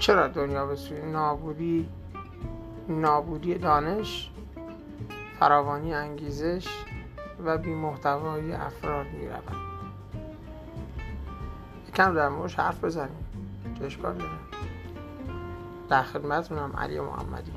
چرا دنیا به سوی نابودی نابودی دانش فراوانی انگیزش و بیمحتوایی افراد می‌رود؟ یکم در موردش حرف بزنیم. چه اشکال داره؟ در خدمتتونم علی محمدی.